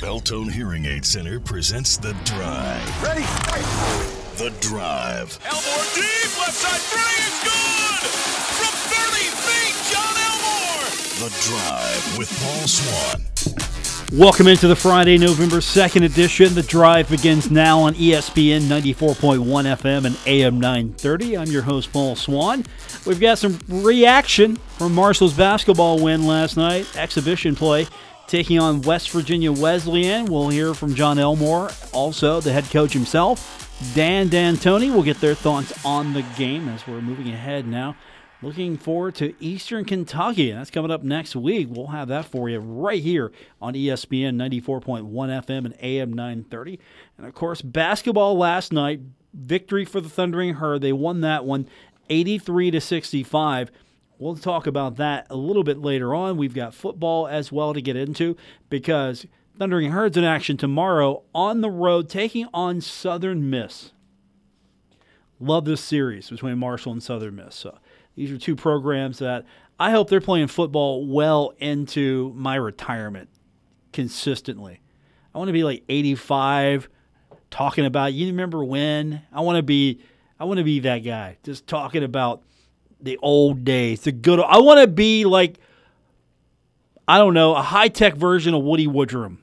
Beltone Hearing Aid Center presents The Drive. Ready, The Drive. Elmore deep, left side three is good! From 30 feet, Jon Elmore! The Drive with Paul Swann. Welcome into the Friday, November 2nd edition. The drive begins now on ESPN 94.1 FM and AM 930. I'm your host, Paul Swann. We've got some reaction from Marshall's basketball win last night, exhibition play, taking on West Virginia Wesleyan. We'll hear from Jon Elmore, also the head coach himself. Dan D'Antoni will get their thoughts on the game as we're moving ahead now. Looking forward to Eastern Kentucky. That's coming up next week. We'll have that for you right here on ESPN 94.1 FM and AM 930. And of course, basketball last night, victory for the Thundering Herd. They won that one 83 to 65. We'll talk about that a little bit later on. We've got football as well to get into because Thundering Herd's in action tomorrow on the road taking on Southern Miss. Love this series between Marshall and Southern Miss. So these are two programs that I hope they're playing football well into my retirement consistently. I want to be like 85 talking about you remember when? I want to be I want to be that guy just talking about the old days, the good I want to be like I don't know, a high-tech version of Woody Woodrum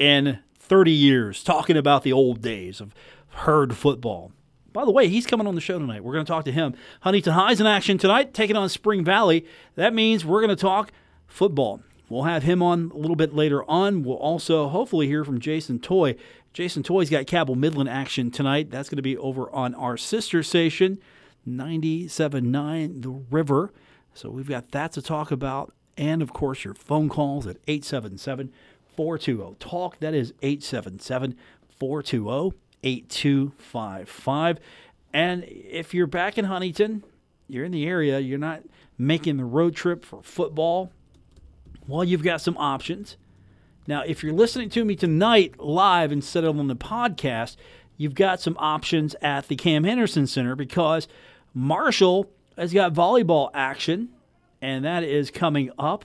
in 30 years talking about the old days of herd football. By the way, he's coming on the show tonight. We're going to talk to him. Huntington High's in action tonight, taking on Spring Valley. That means we're going to talk football. We'll have him on a little bit later on. We'll also hopefully hear from Jason Toy. Jason Toy's got Cabell Midland action tonight. That's going to be over on our sister station, 97.9 The River. So we've got that to talk about. And of course, your phone calls at 877 420 TALK. That is 877 420 8255. And if you're back in Huntington, you're in the area, you're not making the road trip for football, well, you've got some options. Now, if you're listening to me tonight live instead of on the podcast, you've got some options at the Cam Henderson Center because Marshall has got volleyball action, and that is coming up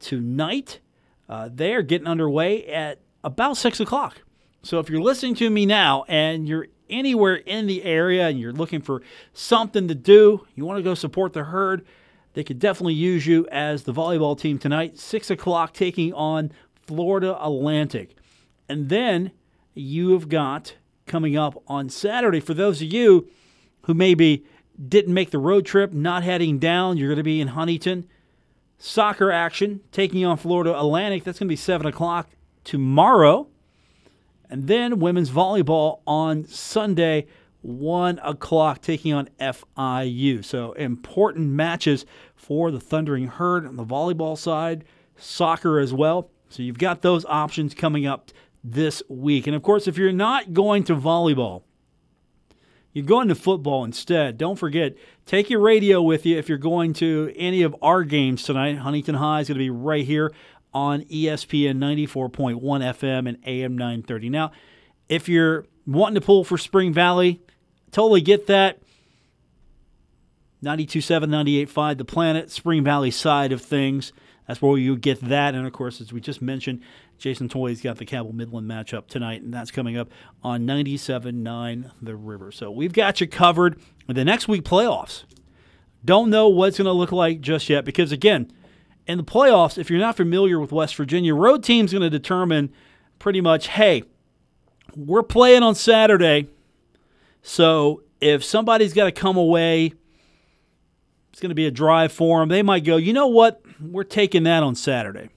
tonight. Uh, they are getting underway at about 6 o'clock. So if you're listening to me now and you're anywhere in the area and you're looking for something to do, you want to go support the herd, they could definitely use you as the volleyball team tonight. Six o'clock taking on Florida Atlantic. And then you have got coming up on Saturday for those of you who maybe didn't make the road trip, not heading down, you're going to be in Huntington. Soccer action taking on Florida Atlantic. That's going to be 7 o'clock tomorrow. And then women's volleyball on Sunday, 1 o'clock, taking on FIU. So important matches for the Thundering Herd on the volleyball side, soccer as well. So you've got those options coming up this week. And of course, if you're not going to volleyball, you're going to football instead. Don't forget, take your radio with you if you're going to any of our games tonight. Huntington High is going to be right here on ESPN 94.1 FM and AM 930. Now, if you're wanting to pull for Spring Valley, totally get that. 92.7, 98.5, the planet, Spring Valley side of things. That's where you get that. And of course, as we just mentioned, Jason Toy's got the Cabell Midland matchup tonight, and that's coming up on 97.9 The River. So we've got you covered the next week playoffs. Don't know what it's going to look like just yet because, again, in the playoffs, if you're not familiar with West Virginia, road team's going to determine pretty much, hey, we're playing on Saturday. So if somebody's got to come away, it's going to be a drive for them. They might go, you know what? We're taking that on Saturday.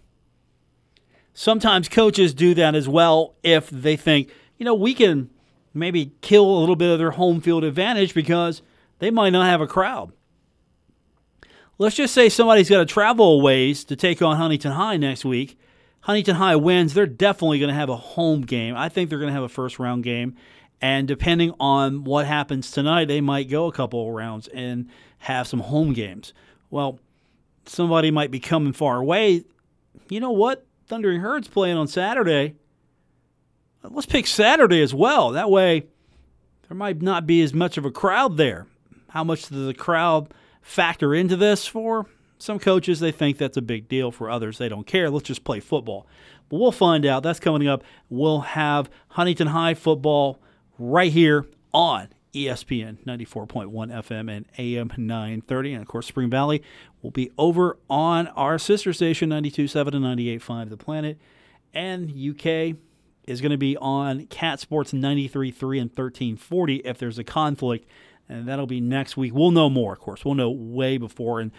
Sometimes coaches do that as well if they think, you know, we can maybe kill a little bit of their home field advantage because they might not have a crowd. Let's just say somebody's got to travel a ways to take on Huntington High next week. Huntington High wins, they're definitely going to have a home game. I think they're going to have a first round game. And depending on what happens tonight, they might go a couple of rounds and have some home games. Well, somebody might be coming far away. You know what? Thundering Herd's playing on Saturday. Let's pick Saturday as well. That way, there might not be as much of a crowd there. How much does the crowd factor into this for? Some coaches, they think that's a big deal. For others, they don't care. Let's just play football. But we'll find out. That's coming up. We'll have Huntington High football right here on ESPN 94.1 FM and AM 930. And of course, Spring Valley will be over on our sister station 92.7 and 98.5 The Planet. And UK is going to be on Cat Sports 93.3 and 1340 if there's a conflict. And that'll be next week. We'll know more, of course. We'll know way before. And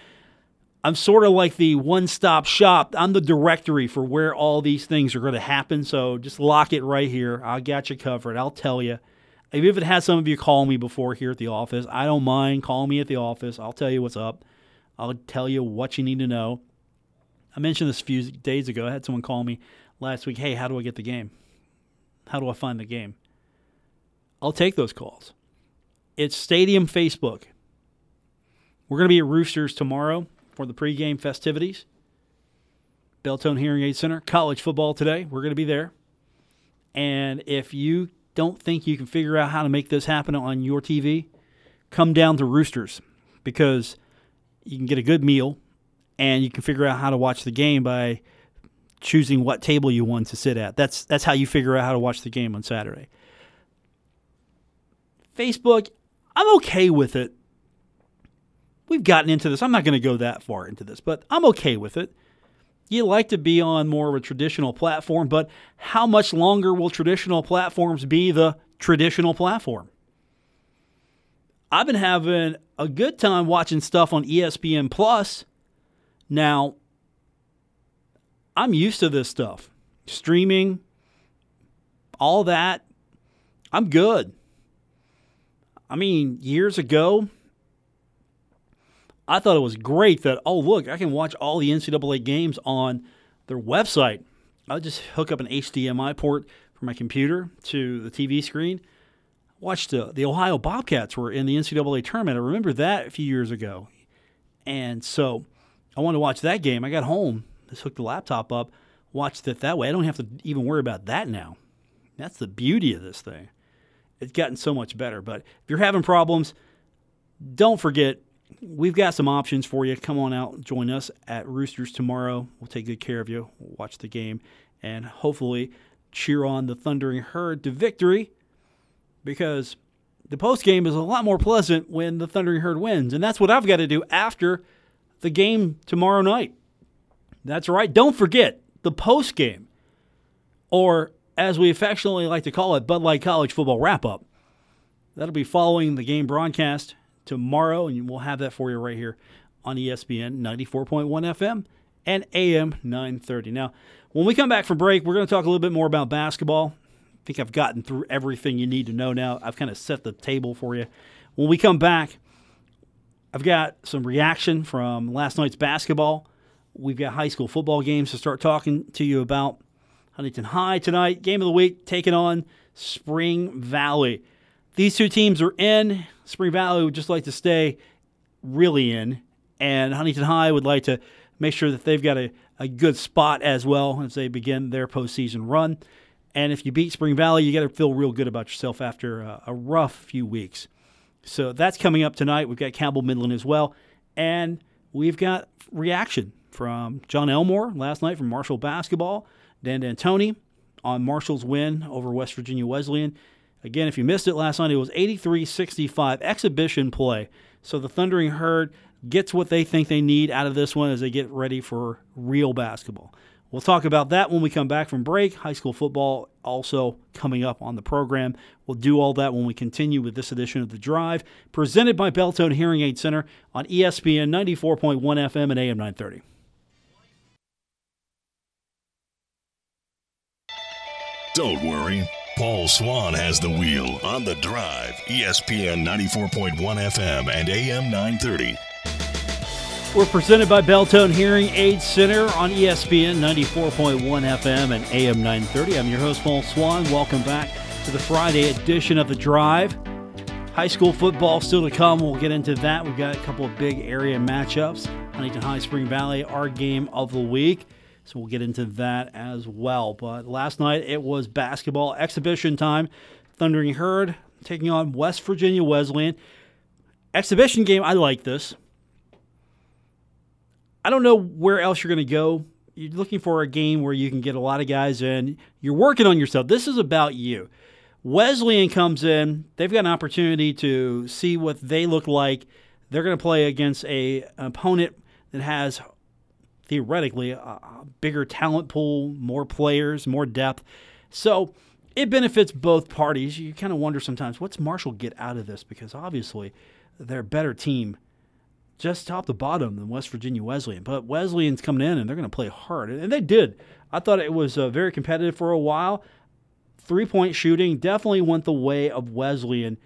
I'm sort of like the one stop shop. I'm the directory for where all these things are going to happen. So just lock it right here. I got you covered. I'll tell you. If it had some of you call me before here at the office, I don't mind. Call me at the office. I'll tell you what's up. I'll tell you what you need to know. I mentioned this a few days ago. I had someone call me last week. Hey, how do I get the game? How do I find the game? I'll take those calls. It's Stadium Facebook. We're going to be at Roosters tomorrow for the pregame festivities. Beltone Hearing Aid Center, college football today. We're going to be there. And if you don't think you can figure out how to make this happen on your TV, come down to Roosters because you can get a good meal and you can figure out how to watch the game by choosing what table you want to sit at. That's that's how you figure out how to watch the game on Saturday. Facebook, I'm okay with it. We've gotten into this. I'm not going to go that far into this, but I'm okay with it. You like to be on more of a traditional platform, but how much longer will traditional platforms be the traditional platform? I've been having a good time watching stuff on ESPN Plus. Now, I'm used to this stuff. Streaming, all that. I'm good. I mean, years ago, I thought it was great that, oh, look, I can watch all the NCAA games on their website. I'll just hook up an HDMI port from my computer to the TV screen. Watched the, the Ohio Bobcats were in the NCAA tournament. I remember that a few years ago. And so I wanted to watch that game. I got home, just hooked the laptop up, watched it that way. I don't have to even worry about that now. That's the beauty of this thing. It's gotten so much better. But if you're having problems, don't forget we've got some options for you. Come on out, join us at Roosters tomorrow. We'll take good care of you. We'll watch the game and hopefully cheer on the Thundering Herd to victory because the post game is a lot more pleasant when the Thundering Herd wins. And that's what I've got to do after the game tomorrow night. That's right. Don't forget the post game, or as we affectionately like to call it, Bud Light College Football Wrap Up. That'll be following the game broadcast tomorrow, and we'll have that for you right here on ESPN 94.1 FM and AM 930. Now, when we come back from break, we're going to talk a little bit more about basketball. I think I've gotten through everything you need to know now. I've kind of set the table for you. When we come back, I've got some reaction from last night's basketball. We've got high school football games to start talking to you about. Huntington High tonight, game of the week, taking on Spring Valley. These two teams are in. Spring Valley would just like to stay really in, and Huntington High would like to make sure that they've got a, a good spot as well as they begin their postseason run. And if you beat Spring Valley, you got to feel real good about yourself after a, a rough few weeks. So that's coming up tonight. We've got Cabell Midland as well. And we've got reaction from Jon Elmore last night from Marshall Basketball, Dan D'Antoni on Marshall's win over West Virginia Wesleyan. Again, if you missed it last night, it was 83 65 exhibition play. So the Thundering Herd gets what they think they need out of this one as they get ready for real basketball. We'll talk about that when we come back from break. High school football also coming up on the program. We'll do all that when we continue with this edition of The Drive, presented by Beltone Hearing Aid Center on ESPN 94.1 FM and AM 930. Don't worry. Paul Swann has the wheel on the drive. ESPN 94.1 FM and AM 930. We're presented by Beltone Hearing Aid Center on ESPN 94.1 FM and AM 930. I'm your host, Paul Swann. Welcome back to the Friday edition of The Drive. High school football still to come. We'll get into that. We've got a couple of big area matchups. Huntington High Spring Valley, our game of the week. So we'll get into that as well. But last night it was basketball exhibition time. Thundering Herd taking on West Virginia Wesleyan. Exhibition game, I like this. I don't know where else you're going to go you're looking for a game where you can get a lot of guys in. You're working on yourself. This is about you. Wesleyan comes in. They've got an opportunity to see what they look like. They're going to play against a opponent that has theoretically a, bigger talent pool, more players, more depth. So it benefits both parties. You kind of wonder sometimes what's Marshall get out of this because obviously they're a better team just top to bottom than West Virginia Wesleyan. But Wesleyan's coming in and they're going to play hard. And they did. I thought it was uh, very competitive for a while. Three point shooting definitely went the way of Wesleyan.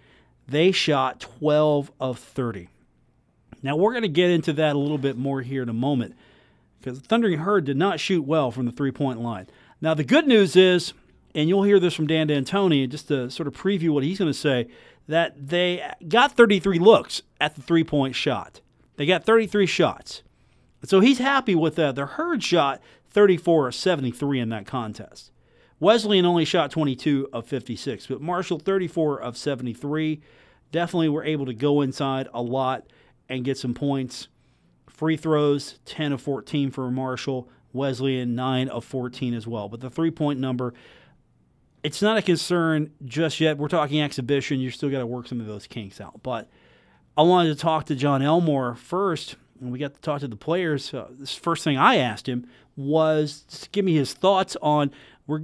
They shot 12 of 30. Now, we're going to get into that a little bit more here in a moment because the Thundering Herd did not shoot well from the three point line. Now, the good news is, and you'll hear this from Dan D'Antoni just to sort of preview what he's going to say, that they got 33 looks at the three point shot. They got 33 shots. So he's happy with that. The Herd shot 34 or 73 in that contest. Wesleyan only shot 22 of 56, but Marshall 34 of 73. Definitely were able to go inside a lot and get some points. Free throws 10 of 14 for Marshall. Wesleyan 9 of 14 as well. But the three point number, it's not a concern just yet. We're talking exhibition. You still got to work some of those kinks out. But I wanted to talk to Jon Elmore first, and we got to talk to the players. Uh, this first thing I asked him was give me his thoughts on we're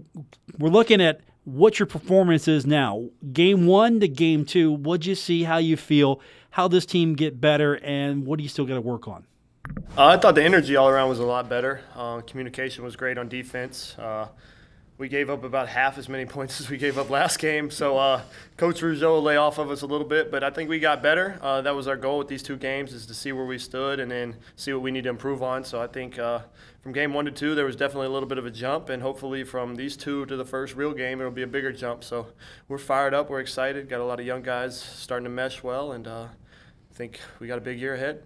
we're looking at what your performance is now, game one to game two. What'd you see? How you feel? How this team get better, and what do you still got to work on? Uh, I thought the energy all around was a lot better. Uh, communication was great on defense. Uh, we gave up about half as many points as we gave up last game. So uh, Coach Rougeau lay off of us a little bit, but I think we got better. Uh, that was our goal with these two games is to see where we stood and then see what we need to improve on. So I think from game one to two, there was definitely a little bit of a jump, and hopefully from these two to the first real game, it'll be a bigger jump. So we're fired up, we're excited, got a lot of young guys starting to mesh well, and I think we got a big year ahead.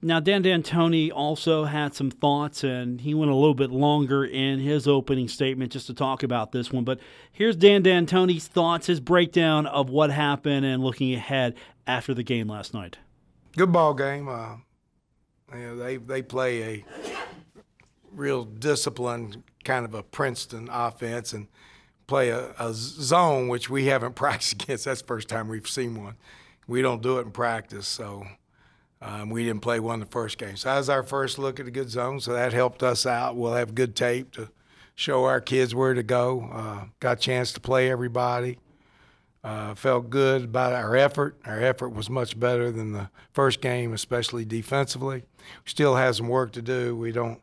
Now, Dan D'Antoni also had some thoughts, and he went a little bit longer in his opening statement just to talk about this one. But here's Dan D'Antoni's thoughts, his breakdown of what happened, and looking ahead after the game last night. Good ball game. Uh, you know, they they play a real disciplined kind of a Princeton offense and play a, a zone which we haven't practiced against. That's the first time we've seen one. We don't do it in practice, so um, we didn't play one the first game. So that was our first look at the good zone. So that helped us out. We'll have good tape to show our kids where to go. Uh, got a chance to play everybody. Uh, felt good about our effort. Our effort was much better than the first game, especially defensively. We still have some work to do. We don't,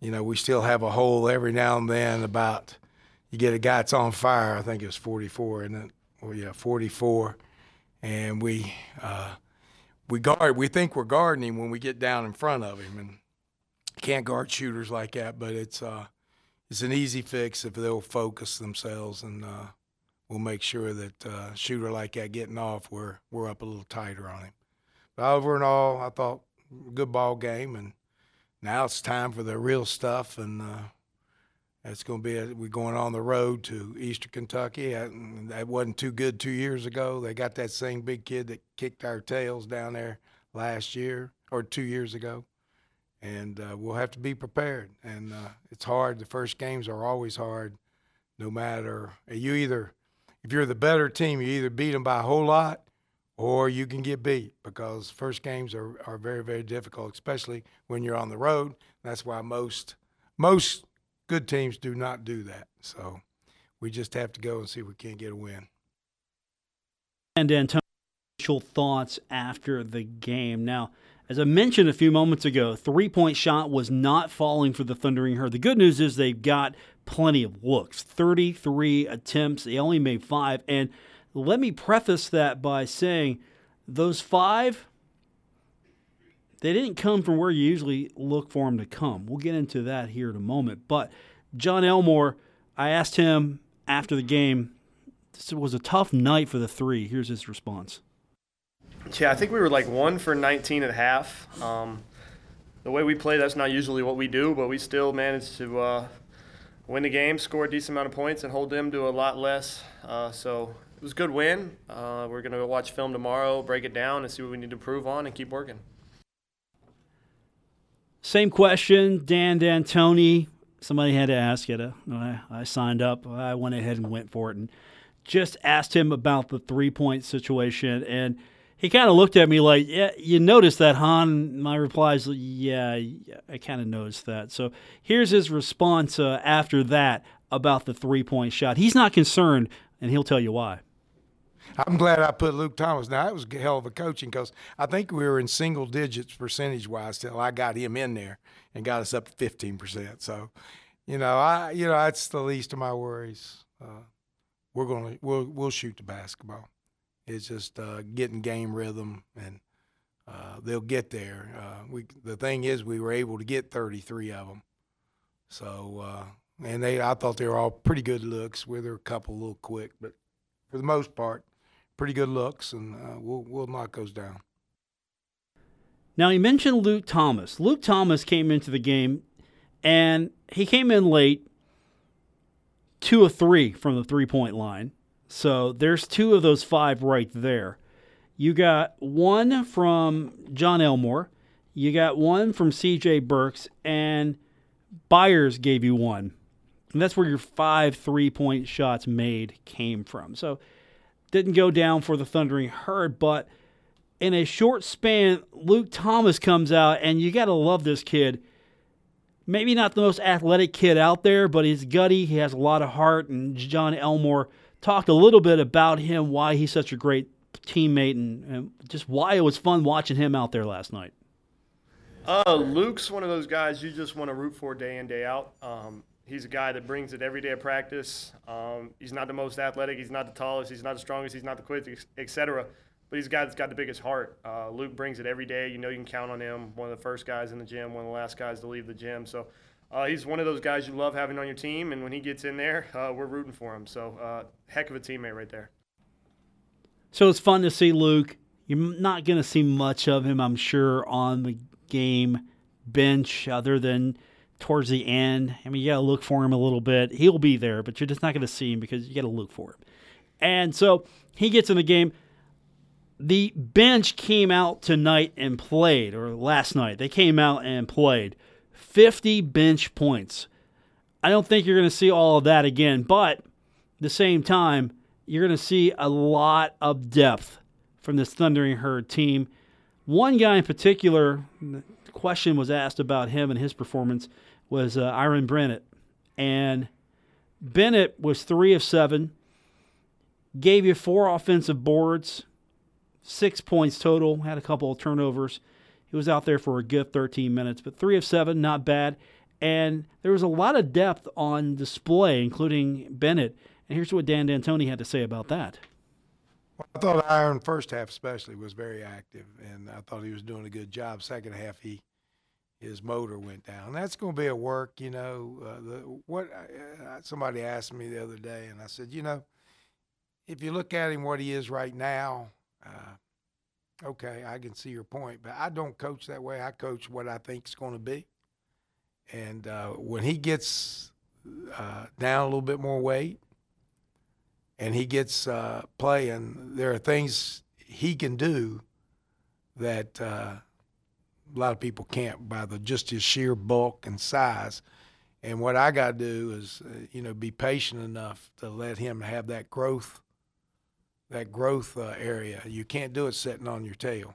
you know, we still have a hole every now and then about you get a guy that's on fire. I think it was 44, and then, well, yeah, 44, and we. Uh, we guard. We think we're guarding him when we get down in front of him, and can't guard shooters like that. But it's uh, it's an easy fix if they'll focus themselves, and uh, we'll make sure that uh, shooter like that getting off, we're we're up a little tighter on him. But over and all, I thought good ball game, and now it's time for the real stuff, and it's going to be a, we're going on the road to Eastern Kentucky. That wasn't too good two years ago. They got that same big kid that kicked our tails down there last year or two years ago, and uh, we'll have to be prepared. And uh, it's hard. The first games are always hard, no matter you either if you're the better team, you either beat them by a whole lot or you can get beat because first games are, are very very difficult, especially when you're on the road. That's why most most good teams do not do that. So we just have to go and see if we can't get a win. Dan D'Antoni, thoughts after the game. Now, as I mentioned a few moments ago, three point shot was not falling for the Thundering Herd. The good news is they've got plenty of looks 33 attempts. They only made five. And let me preface that by saying those five they didn't come from where you usually look for them to come. We'll get into that here in a moment. But Jon Elmore, I asked him after the game, this was a tough night for the three. Here's his response. Yeah, I think we were like one for 19 and a half. Um, the way we play, that's not usually what we do, but we still managed to uh, win the game, score a decent amount of points, and hold them to a lot less. Uh, so it was a good win. Uh, we're going to watch film tomorrow, break it down, and see what we need to improve on, and keep working. Same question, Dan D'Antoni. Somebody had to ask it. I, I signed up. I went ahead and went for it and just asked him about the three point situation. And he kind of looked at me like, "Yeah, you noticed that, Han?" My reply is, "Yeah, I kind of noticed that." So here's his response uh, after that about the three point shot. He's not concerned, and he'll tell you why. I'm glad I put Luke Thomas. Now that was a hell of a coaching because I think we were in single digits percentage wise till I got him in there and got us up to 15 percent. So, you know, I you know that's the least of my worries. Uh, we're gonna we'll we'll shoot the basketball. It's just uh, getting game rhythm, and uh, they'll get there. Uh, we the thing is, we were able to get 33 of them. So, uh, and they I thought they were all pretty good looks. With a couple a little quick, but for the most part, pretty good looks, and uh, we'll we'll knock those down. Now he mentioned Luke Thomas. Luke Thomas came into the game, and he came in late, two of three from the three point line. So there's two of those five right there. You got one from Jon Elmore, you got one from CJ Burks, and Byers gave you one. And that's where your five three point shots made came from. So didn't go down for the Thundering Herd, but in a short span, Luke Thomas comes out, and you got to love this kid. Maybe not the most athletic kid out there, but he's gutty. He has a lot of heart, and Jon Elmore talked a little bit about him, why he's such a great teammate, and, and just why it was fun watching him out there last night. Uh, Luke's one of those guys you just want to root for day in, day out. Um, he's a guy that brings it every day of practice. Um, he's not the most athletic, he's not the tallest, he's not the strongest, he's not the quickest, etc. But he's a guy that's got the biggest heart. Uh, Luke brings it every day. You know you can count on him. One of the first guys in the gym, one of the last guys to leave the gym. So uh, he's one of those guys you love having on your team. And when he gets in there, uh, we're rooting for him. So uh, heck of a teammate right there. So it's fun to see Luke. You're not going to see much of him, I'm sure, on the game bench other than towards the end. I mean, you got to look for him a little bit. He'll be there, but you're just not going to see him because you got to look for him. And so he gets in the game. The bench came out tonight and played, or last night. They came out and played 50 bench points. I don't think you're going to see all of that again, but at the same time, you're going to see a lot of depth from this Thundering Herd team. One guy in particular, the question was asked about him and his performance was uh, Iran Bennett. And Bennett was three of seven, gave you four offensive boards, six points total, had a couple of turnovers. He was out there for a good 13 minutes, but three of seven, not bad. And there was a lot of depth on display, including Bennett. And here's what Dan D'Antoni had to say about that. I thought Iran first half especially was very active, and I thought he was doing a good job. Second half, he his motor went down. That's going to be a work, you know. Uh, the, what uh, somebody asked me the other day, and I said, you know, if you look at him what he is right now, uh, okay, I can see your point, but I don't coach that way. I coach what I think is going to be, and uh, when he gets uh, down a little bit more weight, and he gets uh, playing, there are things he can do that a lot of people can't by the just his sheer bulk and size. And what I got to do is, uh, you know, be patient enough to let him have that growth, that growth uh, area. You can't do it sitting on your tail.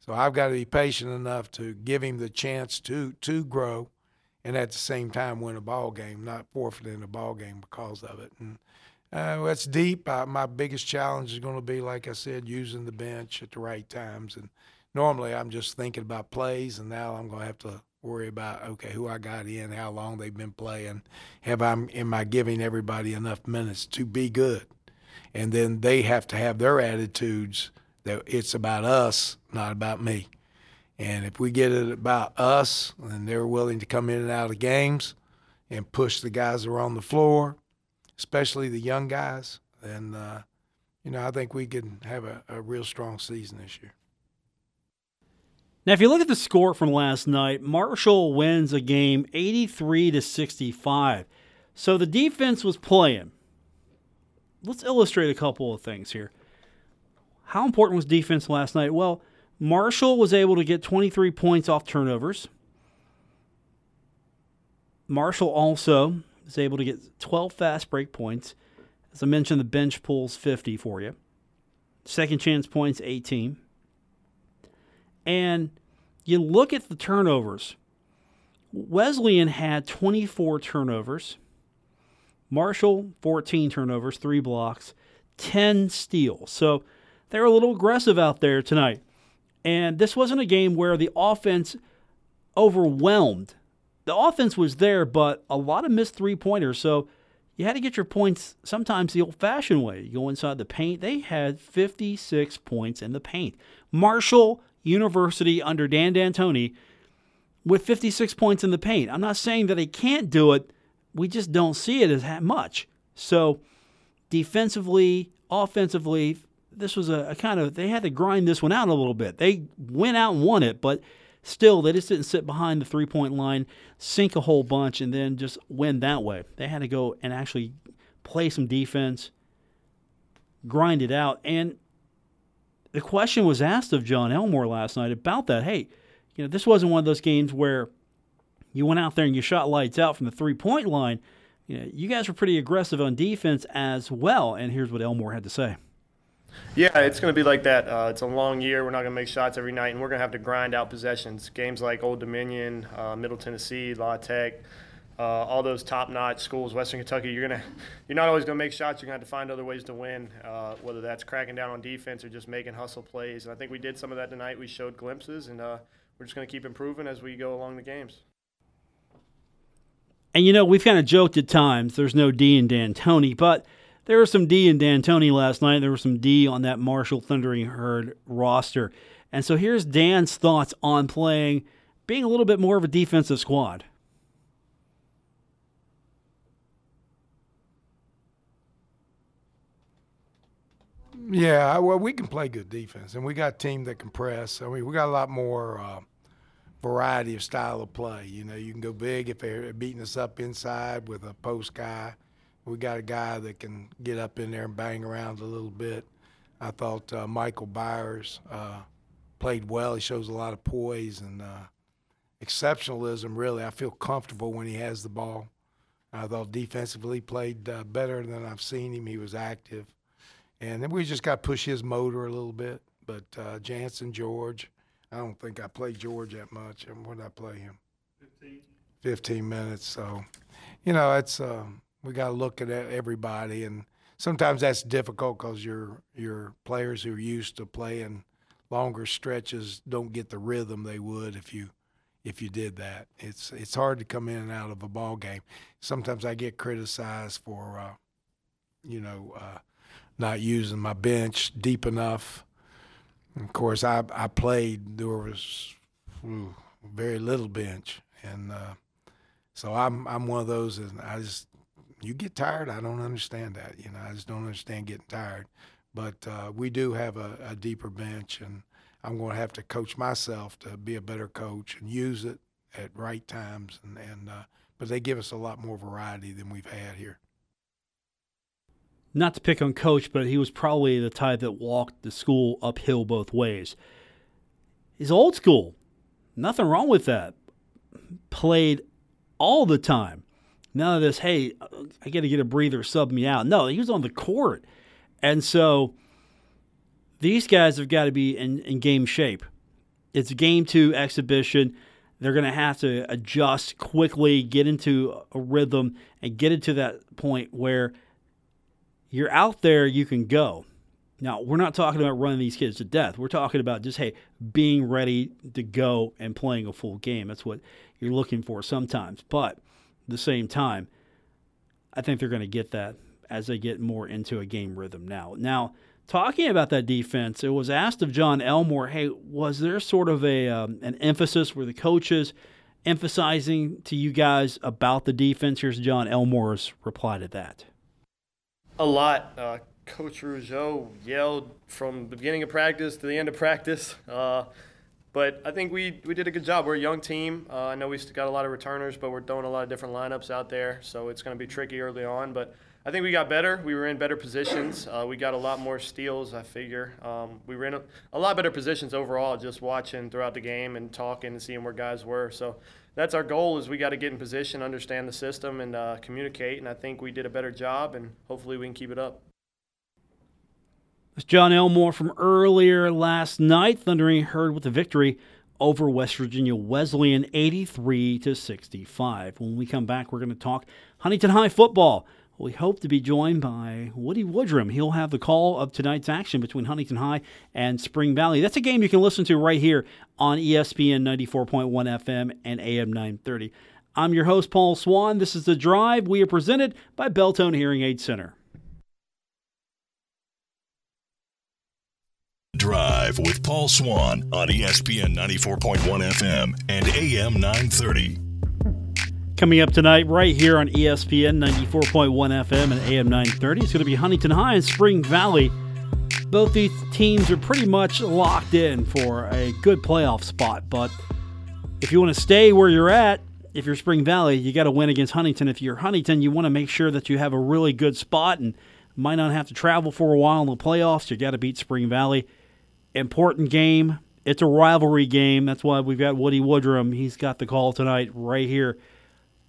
So I've got to be patient enough to give him the chance to to grow, and at the same time win a ball game, not forfeiting a ball game because of it. And uh, that's deep. Uh, my biggest challenge is going to be, like I said, using the bench at the right times and normally I'm just thinking about plays, and now I'm going to have to worry about okay, who I got in, how long they've been playing, have I am I giving everybody enough minutes to be good, and then they have to have their attitudes that it's about us, not about me. And if we get it about us, and they're willing to come in and out of games and push the guys that are on the floor, especially the young guys, then uh, you know I think we can have a, a real strong season this year. Now, if you look at the score from last night, Marshall wins a game 83 to 65. So the defense was playing. Let's illustrate a couple of things here. How important was defense last night? Well, Marshall was able to get 23 points off turnovers. Marshall also is able to get 12 fast break points. As I mentioned, the bench pulls 50 for you. Second chance points, 18. And you look at the turnovers. Wesleyan had 24 turnovers. Marshall, 14 turnovers, three blocks, 10 steals. So they were a little aggressive out there tonight. And this wasn't a game where the offense overwhelmed. The offense was there, but a lot of missed three pointers. So you had to get your points sometimes the old fashioned way. You go inside the paint. They had 56 points in the paint. Marshall University under Dan D'Antoni with 56 points in the paint. I'm not saying that they can't do it. We just don't see it as much. So defensively, offensively, this was a, a, kind of they had to grind this one out a little bit. They went out and won it, but still they just didn't sit behind the three point line, sink a whole bunch, and then just win that way. They had to go and actually play some defense, grind it out. And the question was asked of Jon Elmore last night about that. Hey, you know, this wasn't one of those games where you went out there and you shot lights out from the three point line. You know, you guys were pretty aggressive on defense as well. And here's what Elmore had to say. Yeah, it's going to be like that. Uh, it's a long year. We're not going to make shots every night, and we're going to have to grind out possessions. Games like Old Dominion, uh, Middle Tennessee, La Tech, uh, all those top-notch schools, Western Kentucky. You're gonna, you're not always to make shots. You're to have to find other ways to win, uh, whether that's cracking down on defense or just making hustle plays. And I think we did some of that tonight. We showed glimpses, and uh, we're just to keep improving as we go along the games. And you know, we've kind of joked at times. There's no D in D'Antoni, but there was some D in D'Antoni last night. There was some D on that Marshall Thundering Herd roster. And so here's Dan's thoughts on playing, being a little bit more of a defensive squad. Yeah, well, we can play good defense, and we got a team that can press. I mean, we got a lot more uh, variety of style of play. You know, you can go big if they're beating us up inside with a post guy we got a guy that can get up in there and bang around a little bit. I thought uh, Michael Byers uh, played well. He shows a lot of poise and uh, exceptionalism. Really, I feel comfortable when he has the ball. I thought defensively played uh, better than I've seen him. He was active, and then we just got to push his motor a little bit. But uh, Jansen George, I don't think I played George that much. And what did I play him? Fifteen. Fifteen minutes. So, you know, it's. Um, we got to look at everybody, and sometimes that's difficult because your your players who are used to playing longer stretches don't get the rhythm they would if you if you did that. It's it's hard to come in and out of a ball game. Sometimes I get criticized for, uh, you know, uh, not using my bench deep enough. of course, I I played there was very little bench, and uh, so I'm I'm one of those, and I just you get tired. I don't understand that. You know, I just don't understand getting tired. But uh, we do have a, a deeper bench, and I'm going to have to coach myself to be a better coach and use it at right times. And, and uh, but they give us a lot more variety than we've had here. Not to pick on coach, but he was probably the type that walked the school uphill both ways. He's old school. Nothing wrong with that. Played all the time. None of this, hey, I got to get a breather, sub me out. No, he was on the court. And so these guys have got to be in, in game shape. It's game two exhibition. They're going to have to adjust quickly, get into a rhythm, and get into that point where you're out there, you can go. Now, we're not talking about running these kids to death. We're talking about just, hey, being ready to go and playing a full game. That's what you're looking for sometimes. But the same time, I think they're going to get that as they get more into a game rhythm now. Now, talking about that defense, it was asked of Jon Elmore, hey, was there sort of a um, an emphasis where the coaches emphasizing to you guys about the defense? Here's Jon Elmore's reply to that. A lot. Uh, Coach Rougeau yelled from the beginning of practice to the end of practice. Uh, but I think we, we did a good job. We're a young team. Uh, I know we've got a lot of returners, but we're throwing a lot of different lineups out there, so it's going to be tricky early on. But I think we got better. We were in better positions. Uh, we got a lot more steals, I figure. Um, we were in a, a, lot better positions overall, just watching throughout the game and talking and seeing where guys were. So that's our goal. Is we got to get in position, understand the system, and uh, communicate. And I think we did a better job, and hopefully we can keep it up. It's Jon Elmore from earlier last night. Thundering Herd with the victory over West Virginia Wesleyan 83 to 65. When we come back, we're going to talk Huntington High football. We hope to be joined by Woody Woodrum. He'll have the call of tonight's action between Huntington High and Spring Valley. That's a game you can listen to right here on ESPN 94.1 FM and AM 930. I'm your host, Paul Swann. This is The Drive. We are presented by Beltone Hearing Aid Center. Drive with Paul Swann on ESPN 94.1 FM and AM 930. Coming up tonight, right here on ESPN 94.1 FM and AM 930, it's going to be Huntington High and Spring Valley. Both these teams are pretty much locked in for a good playoff spot, but if you want to stay where you're at, if you're Spring Valley, you got to win against Huntington. If you're Huntington, you want to make sure that you have a really good spot and might not have to travel for a while in the playoffs. You got to beat Spring Valley important game. It's a rivalry game. That's why we've got Woody Woodrum. He's got the call tonight right here.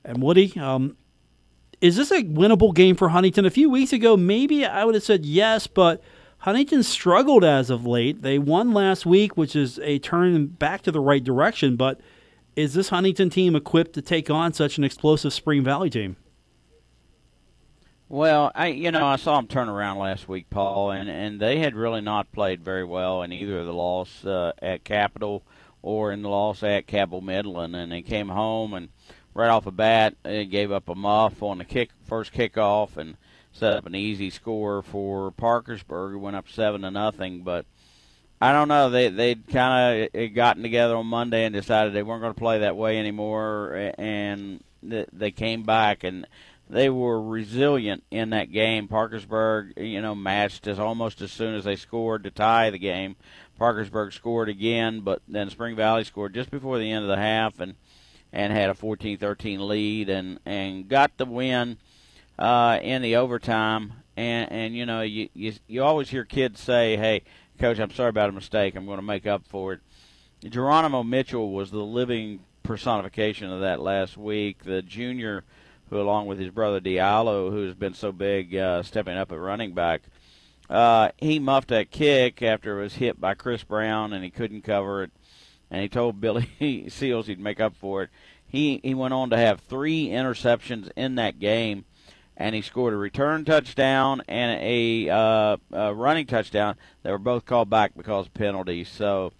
And Woody, um, is this a winnable game for Huntington? A few weeks ago, maybe I would have said yes, but Huntington struggled as of late. They won last week, which is a turn back to the right direction. But is this Huntington team equipped to take on such an explosive Spring Valley team? Well, I you know I saw them turn around last week, Paul, and and they had really not played very well in either of the loss uh, at Capital or in the loss at Cabell Midland, and they came home and right off the bat they gave up a muff on the kick first kickoff and set up an easy score for Parkersburg, who went up seven to nothing, but. I don't know. They they'd kind of gotten together on Monday and decided they weren't going to play that way anymore, and they came back and they were resilient in that game. Parkersburg, you know, matched as almost as soon as they scored to tie the game. Parkersburg scored again, but then Spring Valley scored just before the end of the half and and had a 14-13 lead and and got the win uh, in the overtime. And and you know, you, you you always hear kids say, "Hey, coach, I'm sorry about a mistake. I'm going to make up for it." Geronimo Mitchell was the living personification of that last week. The junior who, along with his brother Diallo, who has been so big, uh, stepping up at running back, uh, he muffed that kick after it was hit by Chris Brown and he couldn't cover it. And he told Billy Seals he'd make up for it. He he went on to have three interceptions in that game, and he scored a return touchdown and a, uh, a running touchdown. They were both called back because of penalties. So.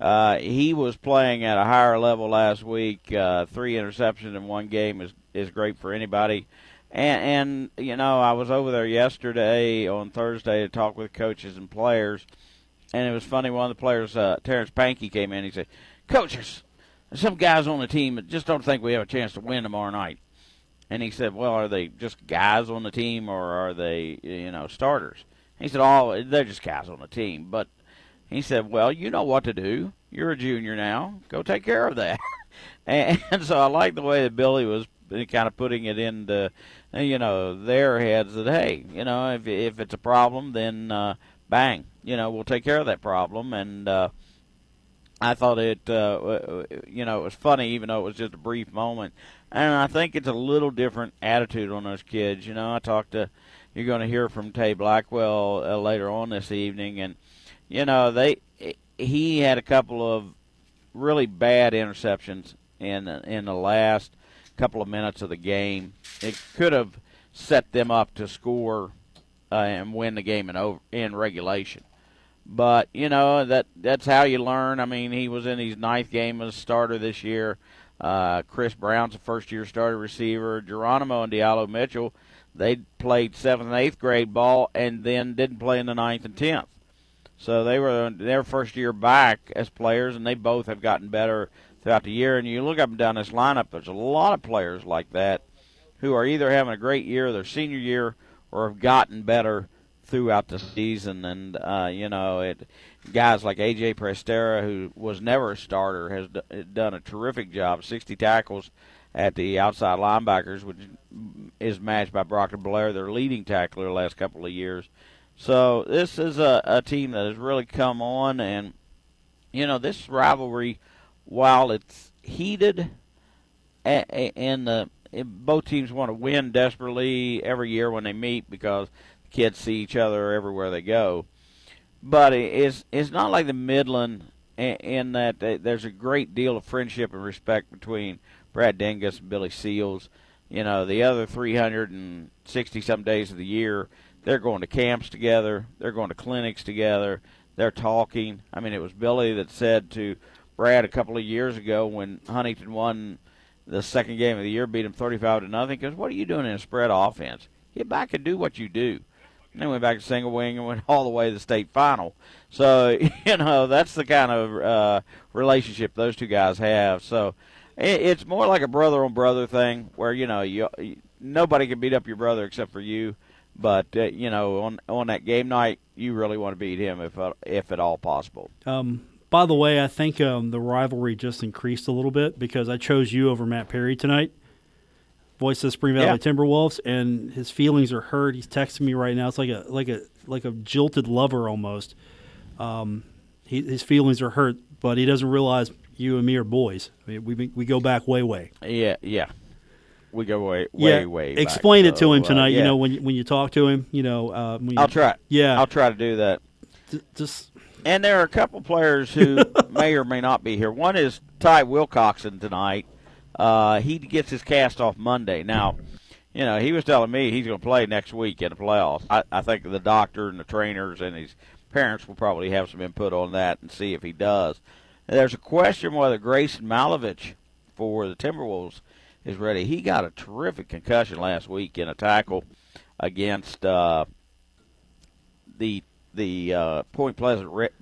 Uh, he was playing at a higher level last week. Uh, three interceptions in one game is is great for anybody. And, and you know, I was over there yesterday on Thursday to talk with coaches and players, and it was funny. One of the players, uh, Terrence Pankey, came in. He said, "Coach, there's some guys on the team just don't think we have a chance to win tomorrow night." And he said, "Well, are they just guys on the team, or are they, you know, starters?" He said, "Oh, they're just guys on the team." But he said, "Well, you know what to do. You're a junior now. Go take care of that." and, and so I like the way that Billy was kind of putting it into you know their heads that hey you know if if it's a problem then uh, bang you know we'll take care of that problem and uh, I thought it uh, you know it was funny even though it was just a brief moment and I think it's a little different attitude on those kids you know I talked to you're going to hear from Tay Blackwell uh, later on this evening and you know they he had a couple of really bad interceptions in in the last couple of minutes of the game. It could have set them up to score uh, and win the game in over in regulation. But you know that that's how you learn. I mean, he was in his ninth game as a starter this year. Uh, Chris Brown's a first-year starter receiver. Geronimo and Diallo Mitchell, they played seventh and eighth grade ball, and then didn't play in the ninth and tenth. So they were their first year back as players, and they both have gotten better throughout the year. And you look up and down this lineup, there's a lot of players like that who are either having a great year, their senior year, or have gotten better throughout the season. And uh, you know, it guys like AJ Prestera, who was never a starter, has d- done a terrific job. 60 tackles at the outside linebackers, which is matched by Brock and Blair, their leading tackler the last couple of years. So this is a, a team that has really come on, and you know this rivalry while it's heated, and the both teams want to win desperately every year when they meet because kids see each other everywhere they go. But it's it's not like the Midland in that there's a great deal of friendship and respect between Brad Dingess and Billy Seals. You know, the other 360 some days of the year, they're going to camps together, they're going to clinics together, they're talking. I mean, it was Billy that said to Brad a couple of years ago when Huntington won the second game of the year, beat him 35 to nothing. Because what are you doing in a spread offense? Get back and do what you do. And went back to single wing and went all the way to the state final. So you know that's the kind of uh, relationship those two guys have. So it, it's more like a brother on brother thing, where you know you, nobody can beat up your brother except for you. But uh, you know on on that game night, you really want to beat him if uh, if at all possible. Um, by the way, I think um, the rivalry just increased a little bit because I chose you over Matt Perry tonight, voice of the Spring Valley yeah. Timberwolves, and his feelings are hurt. He's texting me right now. It's like a like a like a jilted lover almost. Um, he, his feelings are hurt, but he doesn't realize you and me are boys. I mean, we we go back way way. Yeah, yeah. We go way, way, yeah. way. Explain back, it to him tonight. Uh, yeah. You know, when when you talk to him, you know. Uh, you, I'll try. Yeah, I'll try to do that. just and there are a couple players who may or may not be here. One is Ty Wilcoxon tonight. Uh, he gets his cast off Monday. Now, you know, he was telling me he's going to play next week in the playoffs. I, I think the doctor and the trainers and his parents will probably have some input on that and see if he does. And there's a question whether Grayson Malovich for the Timberwolves is ready. He got a terrific concussion last week in a tackle against uh, the the uh, Point Pleasant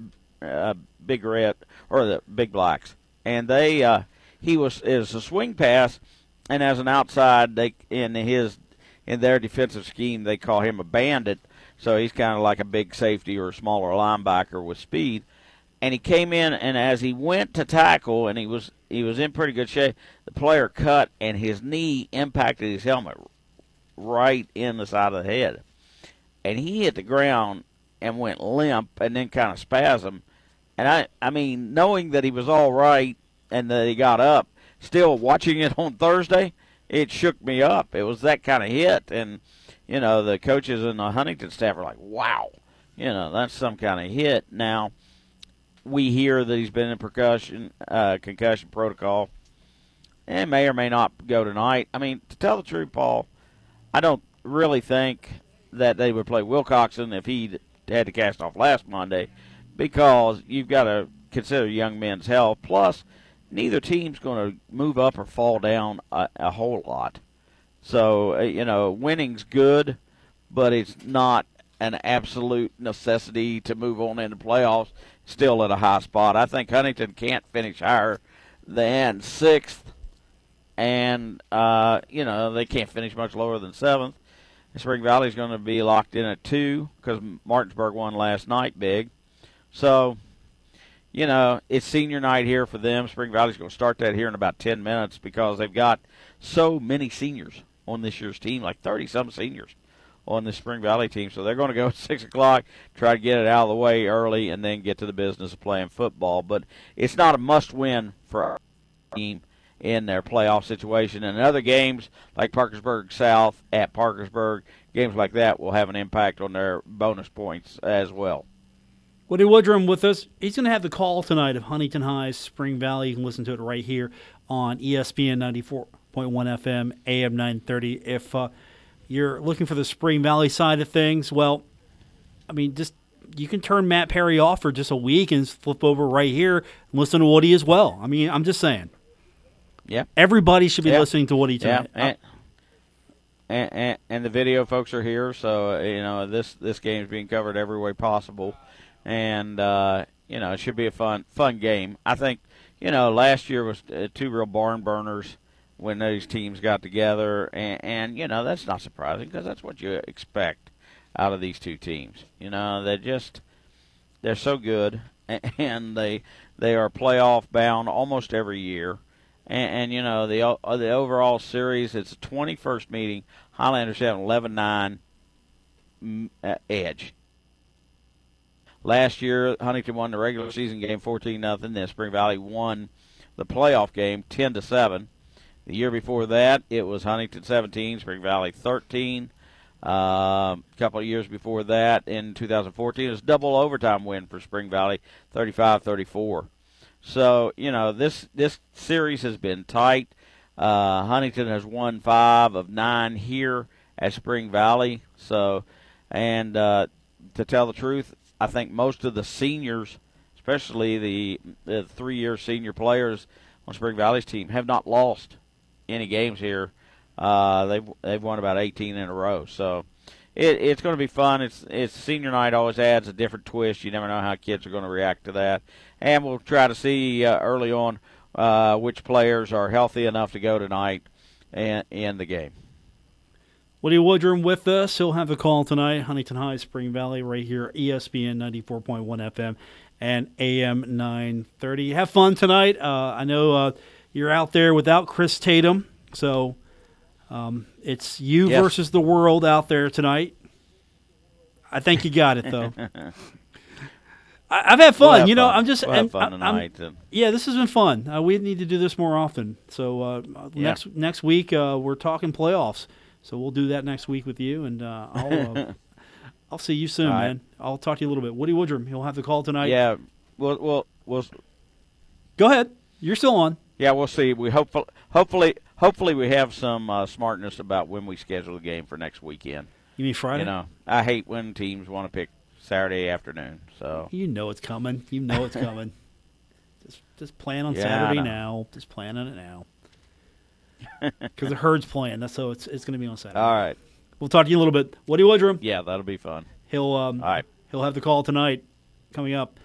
uh, Big Red or the Big Blacks, and they uh, he was is a swing pass, and as an outside, they in his in their defensive scheme they call him a bandit, so he's kind of like a big safety or a smaller linebacker with speed. And he came in, and as he went to tackle, and he was he was in pretty good shape. The player cut, and his knee impacted his helmet right in the side of the head, and he hit the ground and went limp and then kind of spasm. And I, I mean, knowing that he was all right and that he got up, still watching it on Thursday, it shook me up. It was that kind of hit, and you know the coaches and the Huntington staff are like, "Wow, you know that's some kind of hit." Now we hear that he's been in percussion, uh, concussion protocol, and may or may not go tonight. I mean, to tell the truth, Paul, I don't really think that they would play Wilcoxon if he had to cast off last Monday because you've got to consider young men's health. Plus, neither team's going to move up or fall down a, a whole lot. So, uh, you know, winning's good, but it's not an absolute necessity to move on into playoffs. Still at a high spot. I think Huntington can't finish higher than sixth, and uh, you know they can't finish much lower than seventh. Spring Valley's going to be locked in at two because Martinsburg won last night big. So, you know, it's senior night here for them. Spring Valley's going to start that here in about 10 minutes because they've got so many seniors on this year's team, like 30 some seniors on the Spring Valley team. So they're going to go at 6 o'clock, try to get it out of the way early, and then get to the business of playing football. But it's not a must win for our team in their playoff situation. And other games like Parkersburg South at Parkersburg, games like that will have an impact on their bonus points as well. Woody Woodrum with us. He's going to have the call tonight of Huntington High, Spring Valley. You can listen to it right here on ESPN 94.1 FM, AM 930. If uh, you're looking for the Spring Valley side of things, well, I mean, just you can turn Matt Perry off for just a week and flip over right here and listen to Woody as well. I mean, I'm just saying. Yeah. Everybody should be yeah. listening to Woody tonight. Yeah. And, and, and, the video folks are here, so you know this this game is being covered every way possible, and uh, you know it should be a fun fun game. I think you know last year was uh, two real barn burners when those teams got together, and, and you know that's not surprising because that's what you expect out of these two teams. You know they just they're so good, and they they are playoff bound almost every year and, and you know the uh, the overall series, it's a 21st meeting. Highlanders have 11-9 mm, uh, edge. Last year, Huntington won the regular season game 14 nothing. Then Spring Valley won the playoff game 10 to seven. The year before that, it was Huntington 17, Spring Valley 13. A couple of years before that, in 2014, it was double overtime win for Spring Valley, 35-34. So you know this this series has been tight. Uh, Huntington has won five of nine here at Spring Valley. So, and uh, to tell the truth, I think most of the seniors, especially the, the three-year senior players on Spring Valley's team, have not lost any games here. Uh, they've they've won about 18 in a row. So. It, it's going to be fun. It's it's senior night always adds a different twist. You never know how kids are going to react to that, and we'll try to see uh, early on uh, which players are healthy enough to go tonight and in the game. Woody Woodrum with us. He'll have a call tonight. Huntington High, Spring Valley, right here, ESPN 94.1 FM and AM 930. Have fun tonight. Uh, I know uh, you're out there without Chris Tatum, so um, it's you Yes. versus the world out there tonight. I think you got it, though. I, I've had fun. We'll you know, fun. I'm just We'll have and fun I- I'm- tonight. yeah, this has been fun. Uh, we need to do this more often. So uh, Yeah. next next week uh, we're talking playoffs. So we'll do that next week with you, and uh, I'll uh, I'll see you soon, right. man. I'll talk to you a little bit. Woody Woodrum, he'll have the call tonight. yeah, we'll we'll we'll go ahead. You're still on. yeah we'll see. We hopefully hopefully hopefully we have some uh, smartness about when we schedule the game for next weekend. You mean Friday? You know, I hate when teams want to pick Saturday afternoon. So You know it's coming. You know it's coming. just just plan on Yeah, Saturday now. Just plan on it now. Because the herd's playing. That's so it's it's going to be on Saturday. all right, We'll talk to you a little bit. Woody Woodrum. yeah, that'll be fun. He'll um, All right. he'll have the call tonight. Coming up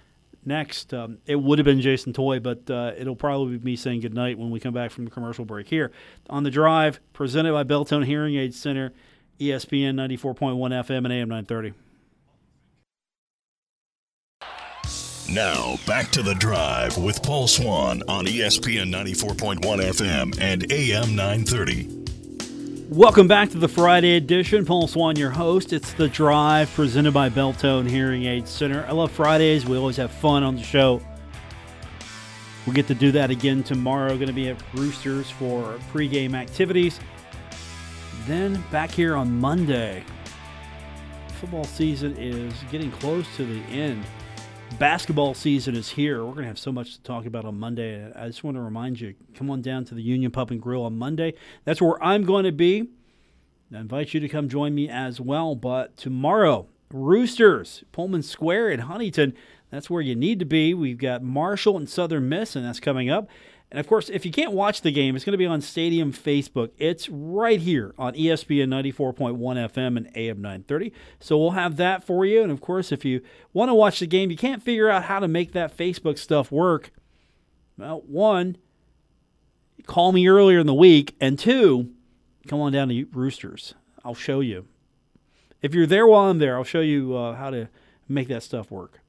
next, um, it would have been Jason Toy, but uh, it'll probably be me saying goodnight when we come back from the commercial break here on the drive, presented by Beltone Hearing Aid Center, ESPN ninety four point one FM and AM nine thirty. Now, back to the drive with Paul Swann on ESPN 94.1 FM and AM 930. Welcome back to the Friday edition. Paul Swann, your host. It's the drive presented by Beltone Hearing Aid Center. I love Fridays. We always have fun on the show. We get to do that again tomorrow. Going to be at Roosters for pregame activities. Then back here on Monday. Football season is getting close to the end. Basketball season is here. We're going to have so much to talk about on Monday. I just want to remind you come on down to the Union Pub and Grill on Monday. That's where I'm going to be. I invite you to come join me as well. But tomorrow, Roosters, Pullman Square in Huntington. That's where you need to be. We've got Marshall and Southern Miss, and that's coming up. And of course, if you can't watch the game, it's going to be on Stadium Facebook. It's right here on ESPN 94.1 FM and AM 930. So we'll have that for you. And of course, if you want to watch the game, you can't figure out how to make that Facebook stuff work. Well, one, call me earlier in the week, and two, come on down to Roosters. I'll show you. If you're there while I'm there, I'll show you uh, how to make that stuff work.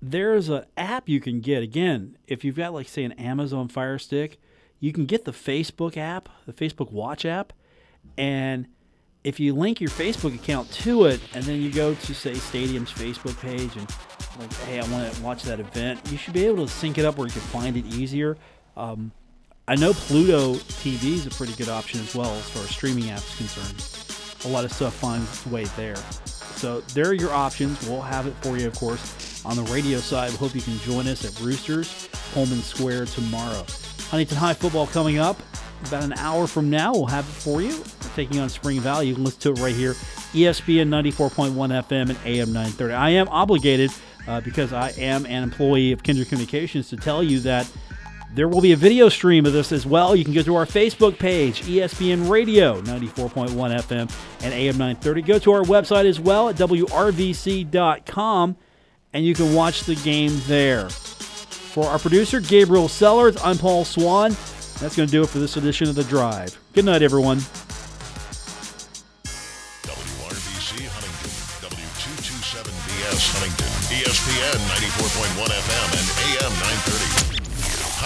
There's an app you can get. Again, if you've got, like, say, an Amazon Fire Stick, you can get the Facebook app, the Facebook Watch app, and if you link your Facebook account to it, and then you go to, say, Stadium's Facebook page and, like, hey, I want to watch that event, you should be able to sync it up where you can find it easier. Um, I know Pluto TV is a pretty good option as well as far as streaming apps concerned. A lot of stuff finds its way there. So there are your options. We'll have it for you, of course, on the radio side. We hope you can join us at Roosters, Pullman Square tomorrow. Huntington High football coming up about an hour from now. We'll have it for you. We're taking on Spring Valley. You can listen to it right here, ESPN 94.1 FM and AM 930. I am obligated uh, because I am an employee of Kindred Communications to tell you that there will be a video stream of this as well. You can go to our Facebook page, ESPN Radio 94.1 FM and AM 930. Go to our website as well at WRVC.com and you can watch the game there. For our producer, Gabriel Sellers, I'm Paul Swann. That's going to do it for this edition of The Drive. Good night, everyone.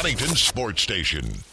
Huntington Sports Station.